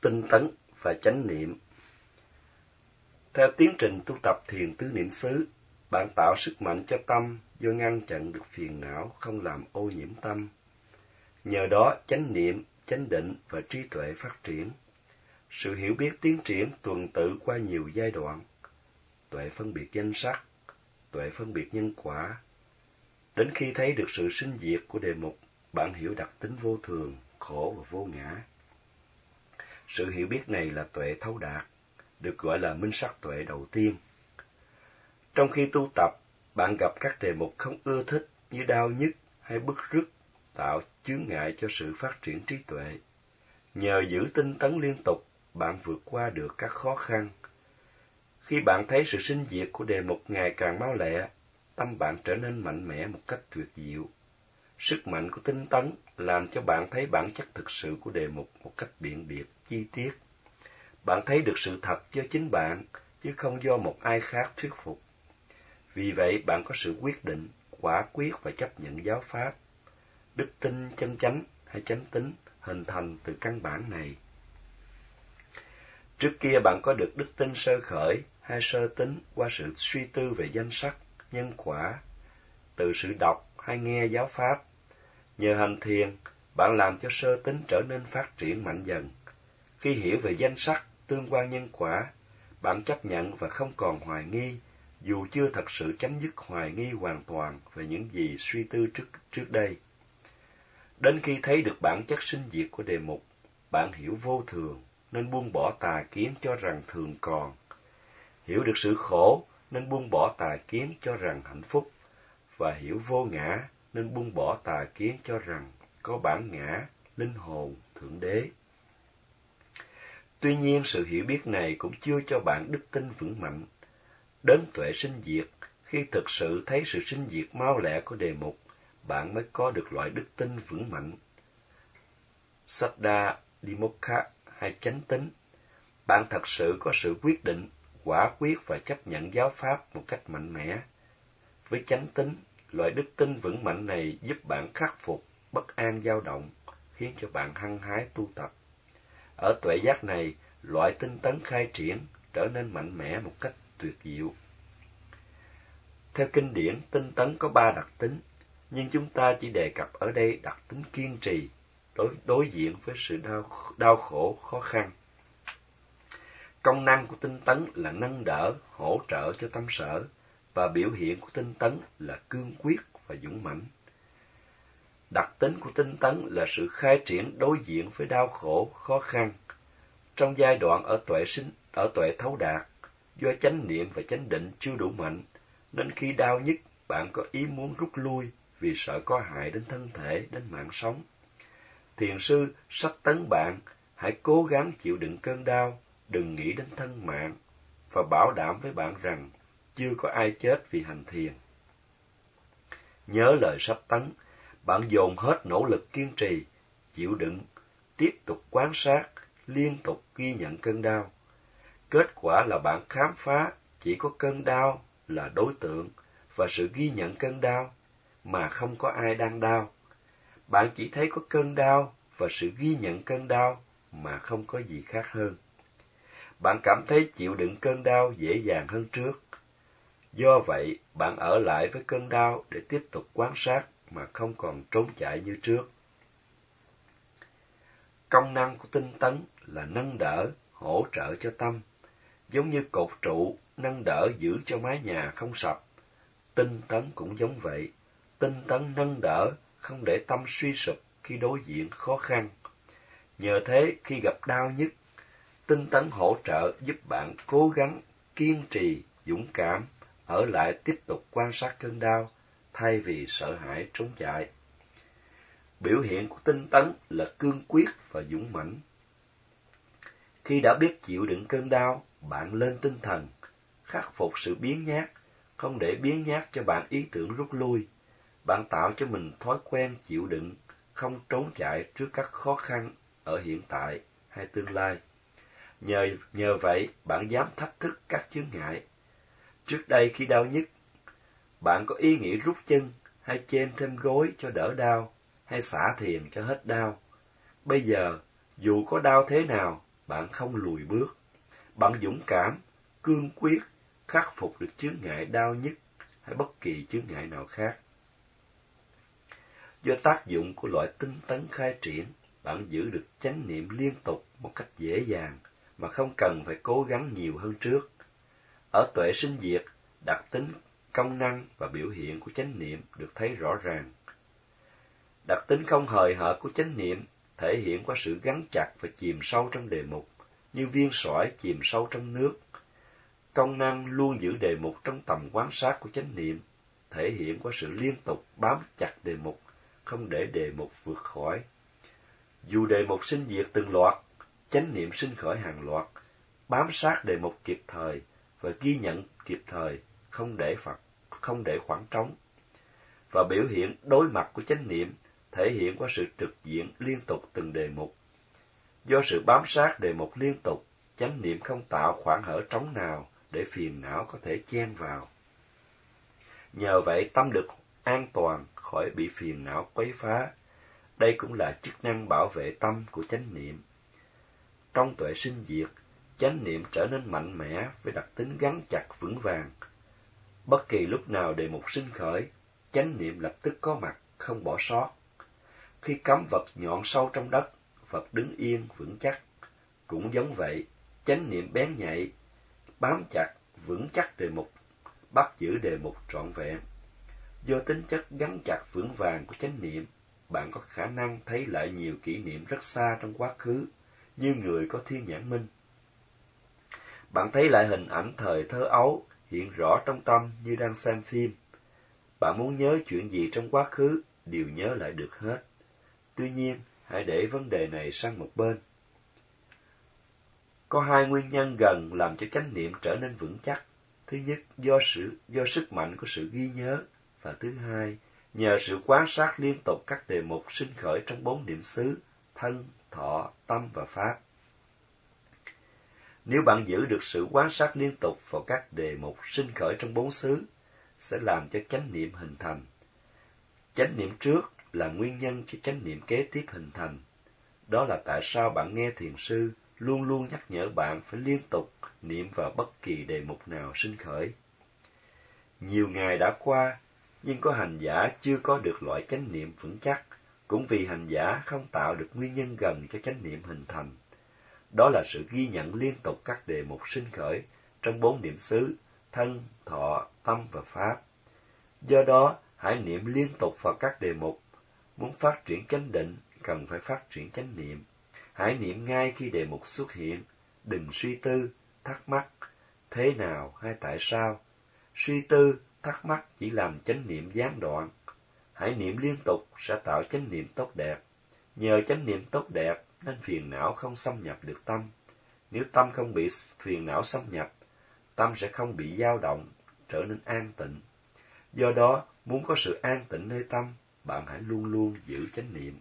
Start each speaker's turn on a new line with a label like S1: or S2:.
S1: tinh tấn và chánh niệm. Theo tiến trình tu tập thiền tứ niệm xứ, bạn tạo sức mạnh cho tâm do ngăn chặn được phiền não không làm ô nhiễm tâm. Nhờ đó chánh niệm, chánh định và trí tuệ phát triển. Sự hiểu biết tiến triển tuần tự qua nhiều giai đoạn. Tuệ phân biệt danh sắc, tuệ phân biệt nhân quả. Đến khi thấy được sự sinh diệt của đề mục, bạn hiểu đặc tính vô thường, khổ và vô ngã. Sự hiểu biết này là tuệ thấu đạt, được gọi là minh sắc tuệ đầu tiên. Trong khi tu tập, bạn gặp các đề mục không ưa thích như đau nhức hay bức rứt, tạo chướng ngại cho sự phát triển trí tuệ. Nhờ giữ tinh tấn liên tục, bạn vượt qua được các khó khăn. Khi bạn thấy sự sinh diệt của đề mục ngày càng mau lẹ, tâm bạn trở nên mạnh mẽ một cách tuyệt diệu. Sức mạnh của tinh tấn làm cho bạn thấy bản chất thực sự của đề mục một cách biện biệt, chi tiết. Bạn thấy được sự thật do chính bạn, chứ không do một ai khác thuyết phục. Vì vậy, bạn có sự quyết định, quả quyết và chấp nhận giáo pháp. Đức tin chân chánh hay chánh tính hình thành từ căn bản này. Trước kia bạn có được đức tin sơ khởi hay sơ tính qua sự suy tư về danh sắc, nhân quả, từ sự đọc hay nghe giáo pháp. Nhờ hành thiền, bạn làm cho sơ tính trở nên phát triển mạnh dần. Khi hiểu về danh sắc, tương quan nhân quả, bạn chấp nhận và không còn hoài nghi, dù chưa thật sự chấm dứt hoài nghi hoàn toàn về những gì suy tư trước, trước đây. Đến khi thấy được bản chất sinh diệt của đề mục, bạn hiểu vô thường, nên buông bỏ tà kiến cho rằng thường còn. Hiểu được sự khổ, nên buông bỏ tà kiến cho rằng hạnh phúc. Và hiểu vô ngã, nên buông bỏ tà kiến cho rằng có bản ngã, linh hồn, thượng đế. Tuy nhiên, sự hiểu biết này cũng chưa cho bạn đức tin vững mạnh. Đến tuệ sinh diệt, khi thực sự thấy sự sinh diệt mau lẹ của đề mục, bạn mới có được loại đức tin vững mạnh. Sada Dimokha hay chánh tính, bạn thật sự có sự quyết định, quả quyết và chấp nhận giáo pháp một cách mạnh mẽ. Với chánh tính, loại đức tin vững mạnh này giúp bạn khắc phục bất an dao động, khiến cho bạn hăng hái tu tập. Ở tuệ giác này, loại tinh tấn khai triển trở nên mạnh mẽ một cách tuyệt diệu. Theo kinh điển, tinh tấn có ba đặc tính, nhưng chúng ta chỉ đề cập ở đây đặc tính kiên trì, đối, đối diện với sự đau, đau khổ, khó khăn. Công năng của tinh tấn là nâng đỡ, hỗ trợ cho tâm sở, và biểu hiện của tinh tấn là cương quyết và dũng mãnh. Đặc tính của tinh tấn là sự khai triển đối diện với đau khổ, khó khăn. Trong giai đoạn ở tuệ sinh, ở tuệ thấu đạt, do chánh niệm và chánh định chưa đủ mạnh, nên khi đau nhất, bạn có ý muốn rút lui vì sợ có hại đến thân thể, đến mạng sống. Thiền sư sắp tấn bạn, hãy cố gắng chịu đựng cơn đau, đừng nghĩ đến thân mạng, và bảo đảm với bạn rằng chưa có ai chết vì hành thiền. Nhớ lời sắp tấn, bạn dồn hết nỗ lực kiên trì, chịu đựng, tiếp tục quan sát, liên tục ghi nhận cơn đau. Kết quả là bạn khám phá chỉ có cơn đau là đối tượng và sự ghi nhận cơn đau mà không có ai đang đau. Bạn chỉ thấy có cơn đau và sự ghi nhận cơn đau mà không có gì khác hơn. Bạn cảm thấy chịu đựng cơn đau dễ dàng hơn trước. Do vậy, bạn ở lại với cơn đau để tiếp tục quan sát mà không còn trốn chạy như trước. Công năng của tinh tấn là nâng đỡ, hỗ trợ cho tâm, giống như cột trụ nâng đỡ giữ cho mái nhà không sập. Tinh tấn cũng giống vậy, tinh tấn nâng đỡ, không để tâm suy sụp khi đối diện khó khăn. Nhờ thế, khi gặp đau nhất, tinh tấn hỗ trợ giúp bạn cố gắng, kiên trì, dũng cảm, ở lại tiếp tục quan sát cơn đau, thay vì sợ hãi trốn chạy. Biểu hiện của tinh tấn là cương quyết và dũng mãnh. Khi đã biết chịu đựng cơn đau, bạn lên tinh thần, khắc phục sự biến nhát, không để biến nhát cho bạn ý tưởng rút lui. Bạn tạo cho mình thói quen chịu đựng, không trốn chạy trước các khó khăn ở hiện tại hay tương lai. Nhờ, nhờ vậy, bạn dám thách thức các chướng ngại. Trước đây khi đau nhất, bạn có ý nghĩ rút chân hay chêm thêm gối cho đỡ đau, hay xả thiền cho hết đau. Bây giờ, dù có đau thế nào, bạn không lùi bước. Bạn dũng cảm, cương quyết, khắc phục được chướng ngại đau nhất hay bất kỳ chướng ngại nào khác. Do tác dụng của loại tinh tấn khai triển, bạn giữ được chánh niệm liên tục một cách dễ dàng mà không cần phải cố gắng nhiều hơn trước. Ở tuệ sinh diệt, đặc tính, công năng và biểu hiện của chánh niệm được thấy rõ ràng. Đặc tính không hời hợt của chánh niệm thể hiện qua sự gắn chặt và chìm sâu trong đề mục, như viên sỏi chìm sâu trong nước. Công năng luôn giữ đề mục trong tầm quan sát của chánh niệm, thể hiện qua sự liên tục bám chặt đề mục, không để đề mục vượt khỏi. Dù đề mục sinh diệt từng loạt, chánh niệm sinh khởi hàng loạt, bám sát đề mục kịp thời và ghi nhận kịp thời, không để phật, không để khoảng trống. Và biểu hiện đối mặt của chánh niệm thể hiện qua sự trực diện liên tục từng đề mục. Do sự bám sát đề mục liên tục, chánh niệm không tạo khoảng hở trống nào để phiền não có thể chen vào. Nhờ vậy tâm được an toàn khỏi bị phiền não quấy phá. Đây cũng là chức năng bảo vệ tâm của chánh niệm. Trong tuệ sinh diệt, chánh niệm trở nên mạnh mẽ với đặc tính gắn chặt vững vàng. Bất kỳ lúc nào đề mục sinh khởi, chánh niệm lập tức có mặt, không bỏ sót. Khi cắm vật nhọn sâu trong đất, vật đứng yên vững chắc. Cũng giống vậy, chánh niệm bén nhạy, bám chặt, vững chắc đề mục, bắt giữ đề mục trọn vẹn. Do tính chất gắn chặt vững vàng của chánh niệm, bạn có khả năng thấy lại nhiều kỷ niệm rất xa trong quá khứ, như người có thiên nhãn minh. Bạn thấy lại hình ảnh thời thơ ấu hiện rõ trong tâm như đang xem phim. Bạn muốn nhớ chuyện gì trong quá khứ, đều nhớ lại được hết. Tuy nhiên, hãy để vấn đề này sang một bên. Có hai nguyên nhân gần làm cho chánh niệm trở nên vững chắc. Thứ nhất, do sự do sức mạnh của sự ghi nhớ, và thứ hai, nhờ sự quan sát liên tục các đề mục sinh khởi trong bốn niệm xứ, thân, thọ, tâm và pháp. Nếu bạn giữ được sự quan sát liên tục vào các đề mục sinh khởi trong bốn xứ, sẽ làm cho chánh niệm hình thành. Chánh niệm trước là nguyên nhân cho chánh niệm kế tiếp hình thành. Đó là tại sao bạn nghe thiền sư luôn luôn nhắc nhở bạn phải liên tục niệm vào bất kỳ đề mục nào sinh khởi. Nhiều ngày đã qua, nhưng có hành giả chưa có được loại chánh niệm vững chắc, cũng vì hành giả không tạo được nguyên nhân gần cho chánh niệm hình thành. Đó là sự ghi nhận liên tục các đề mục sinh khởi trong bốn niệm xứ, thân, thọ, tâm và pháp. Do đó, hãy niệm liên tục vào các đề mục. Muốn phát triển chánh định, cần phải phát triển chánh niệm. Hãy niệm ngay khi đề mục xuất hiện, đừng suy tư, thắc mắc, thế nào hay tại sao. Suy tư, thắc mắc chỉ làm chánh niệm gián đoạn. Hãy niệm liên tục sẽ tạo chánh niệm tốt đẹp. Nhờ chánh niệm tốt đẹp nên phiền não không xâm nhập được tâm. Nếu tâm không bị phiền não xâm nhập, tâm sẽ không bị dao động, trở nên an tịnh. Do đó, muốn có sự an tịnh nơi tâm, bạn hãy luôn luôn giữ chánh niệm.